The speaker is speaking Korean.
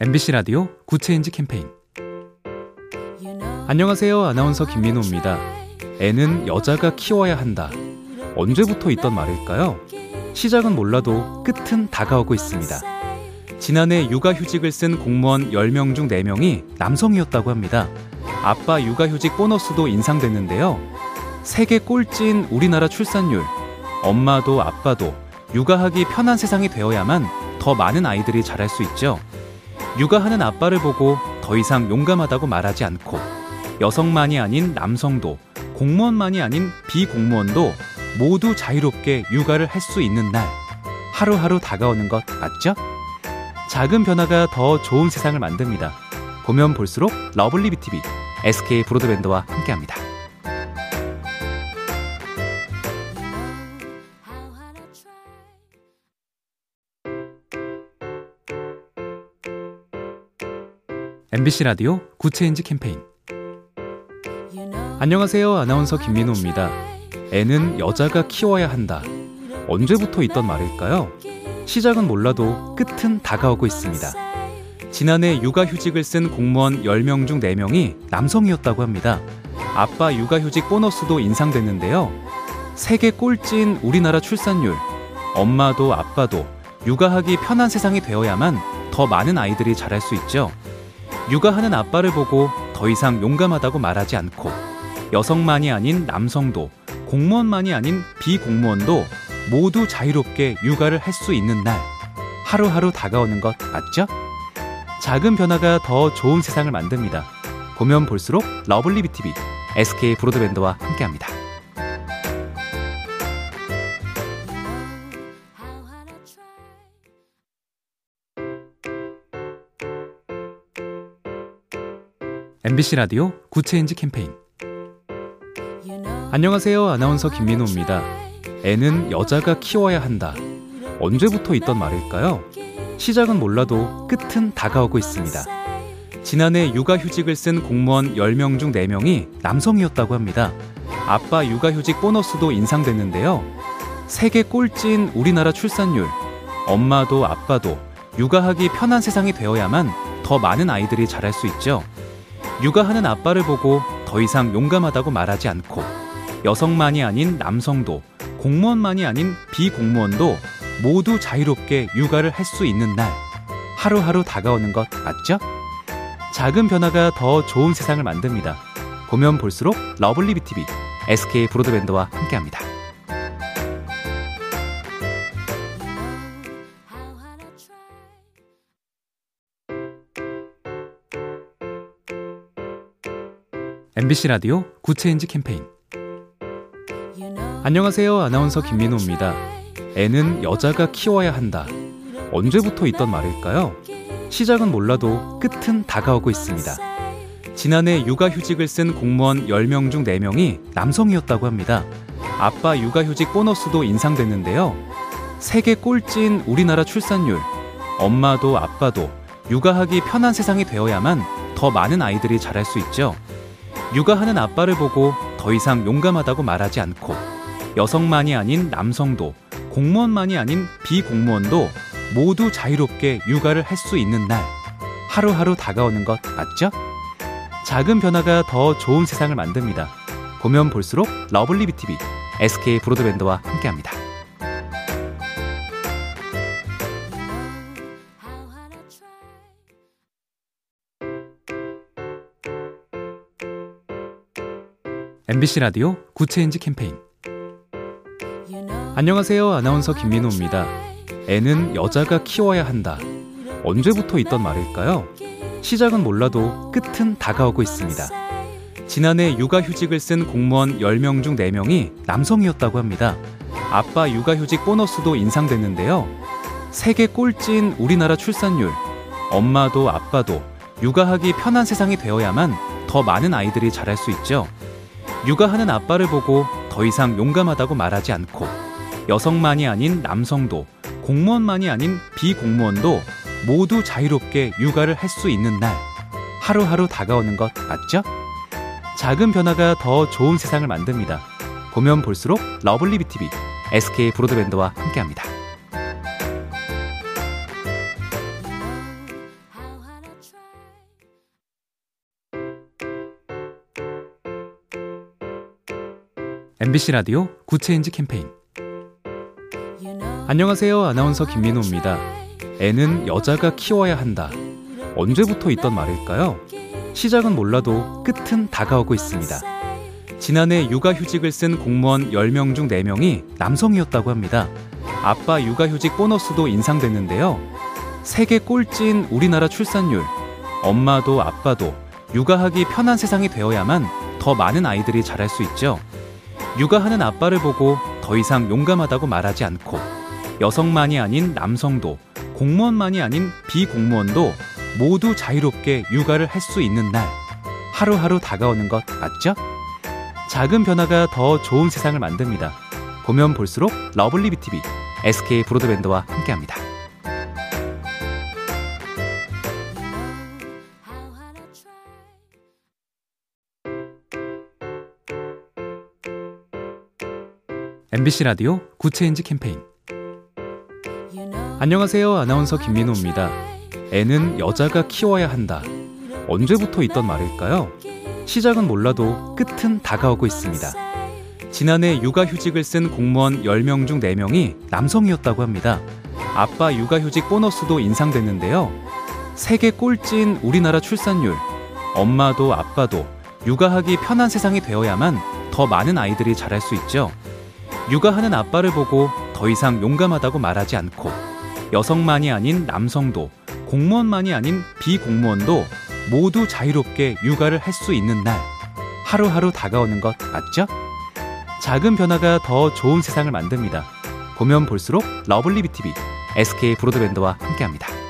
MBC 라디오 Good Change 캠페인 안녕하세요. 아나운서 김민호입니다. 애는 여자가 키워야 한다. 언제부터 있던 말일까요? 시작은 몰라도 끝은 다가오고 있습니다. 지난해 육아휴직을 쓴 공무원 10명 중 4명이 남성이었다고 합니다. 아빠 육아휴직 보너스도 인상됐는데요. 세계 꼴찌인 우리나라 출산율. 엄마도 아빠도 육아하기 편한 세상이 되어야만 더 많은 아이들이 자랄 수 있죠. 육아하는 아빠를 보고 더 이상 용감하다고 말하지 않고 여성만이 아닌 남성도 공무원만이 아닌 비공무원도 모두 자유롭게 육아를 할 수 있는 날 하루하루 다가오는 것 맞죠? 작은 변화가 더 좋은 세상을 만듭니다. 보면 볼수록 lovely B tv SK 브로드밴드와 함께합니다. MBC 라디오 Good Change 캠페인 안녕하세요. 아나운서 김민호입니다. 애는 여자가 키워야 한다. 언제부터 있던 말일까요? 시작은 몰라도 끝은 다가오고 있습니다. 지난해 육아휴직을 쓴 공무원 10명 중 4명이 남성이었다고 합니다. 아빠 육아휴직 보너스도 인상됐는데요. 세계 꼴찌인 우리나라 출산율. 엄마도 아빠도 육아하기 편한 세상이 되어야만 더 많은 아이들이 자랄 수 있죠. 육아하는 아빠를 보고 더 이상 용감하다고 말하지 않고 여성만이 아닌 남성도 공무원만이 아닌 비공무원도 모두 자유롭게 육아를 할 수 있는 날 하루하루 다가오는 것 맞죠? 작은 변화가 더 좋은 세상을 만듭니다. 보면 볼수록 lovely B tv SK 브로드밴드와 함께합니다. MBC 라디오 Good Change 캠페인 안녕하세요. 아나운서 김민호입니다. 애는 여자가 키워야 한다. 언제부터 있던 말일까요? 시작은 몰라도 끝은 다가오고 있습니다. 지난해 육아휴직을 쓴 공무원 10명 중 4명이 남성이었다고 합니다. 아빠 육아휴직 보너스도 인상됐는데요. 세계 꼴찌인 우리나라 출산율. 엄마도 아빠도 육아하기 편한 세상이 되어야만 더 많은 아이들이 자랄 수 있죠. 육아하는 아빠를 보고 더 이상 용감하다고 말하지 않고 여성만이 아닌 남성도 공무원만이 아닌 비공무원도 모두 자유롭게 육아를 할 수 있는 날 하루하루 다가오는 것 맞죠? 작은 변화가 더 좋은 세상을 만듭니다. 보면 볼수록 lovely B tv SK 브로드밴드와 함께합니다. MBC 라디오 Good Change 캠페인 안녕하세요. 아나운서 김민호입니다. 애는 여자가 키워야 한다. 언제부터 있던 말일까요? 시작은 몰라도 끝은 다가오고 있습니다. 지난해 육아휴직을 쓴 공무원 10명 중 4명이 남성이었다고 합니다. 아빠 육아휴직 보너스도 인상됐는데요. 세계 꼴찌인 우리나라 출산율. 엄마도 아빠도 육아하기 편한 세상이 되어야만 더 많은 아이들이 자랄 수 있죠. 육아하는 아빠를 보고 더 이상 용감하다고 말하지 않고 여성만이 아닌 남성도 공무원만이 아닌 비공무원도 모두 자유롭게 육아를 할 수 있는 날 하루하루 다가오는 것 맞죠? 작은 변화가 더 좋은 세상을 만듭니다. 보면 볼수록 lovely B tv SK 브로드밴드와 함께합니다. MBC 라디오 Good Change 캠페인 안녕하세요. 아나운서 김민호입니다. 애는 여자가 키워야 한다. 언제부터 있던 말일까요? 시작은 몰라도 끝은 다가오고 있습니다. 지난해 육아휴직을 쓴 공무원 10명 중 4명이 남성이었다고 합니다. 아빠 육아휴직 보너스도 인상됐는데요. 세계 꼴찌인 우리나라 출산율. 엄마도 아빠도 육아하기 편한 세상이 되어야만 더 많은 아이들이 자랄 수 있죠. 육아하는 아빠를 보고 더 이상 용감하다고 말하지 않고 여성만이 아닌 남성도 공무원만이 아닌 비공무원도 모두 자유롭게 육아를 할 수 있는 날 하루하루 다가오는 것 맞죠? 작은 변화가 더 좋은 세상을 만듭니다. 보면 볼수록 lovely B tv SK 브로드밴드와 함께합니다. MBC 라디오 Good Change 캠페인 안녕하세요. 아나운서 김민호입니다. 애는 여자가 키워야 한다. 언제부터 있던 말일까요? 시작은 몰라도 끝은 다가오고 있습니다. 지난해 육아휴직을 쓴 공무원 10명 중 4명이 남성이었다고 합니다. 아빠 육아휴직 보너스도 인상됐는데요. 세계 꼴찌인 우리나라 출산율. 엄마도 아빠도 육아하기 편한 세상이 되어야만 더 많은 아이들이 자랄 수 있죠. 육아하는 아빠를 보고 더 이상 용감하다고 말하지 않고 여성만이 아닌 남성도 공무원만이 아닌 비공무원도 모두 자유롭게 육아를 할 수 있는 날 하루하루 다가오는 것 맞죠? 작은 변화가 더 좋은 세상을 만듭니다. 보면 볼수록 lovely B tv SK 브로드밴드와 함께합니다. MBC 라디오 Good Change 캠페인 안녕하세요. 아나운서 김민호입니다. 애는 여자가 키워야 한다. 언제부터 있던 말일까요? 시작은 몰라도 끝은 다가오고 있습니다. 지난해 육아휴직을 쓴 공무원 10명 중 4명이 남성이었다고 합니다. 아빠 육아휴직 보너스도 인상됐는데요. 세계 꼴찌인 우리나라 출산율. 엄마도 아빠도 육아하기 편한 세상이 되어야만 더 많은 아이들이 자랄 수 있죠. 육아하는 아빠를 보고 더 이상 용감하다고 말하지 않고 여성만이 아닌 남성도 공무원만이 아닌 비공무원도 모두 자유롭게 육아를 할 수 있는 날 하루하루 다가오는 것 맞죠? 작은 변화가 더 좋은 세상을 만듭니다. 보면 볼수록 lovely B tv SK 브로드밴드와 함께합니다.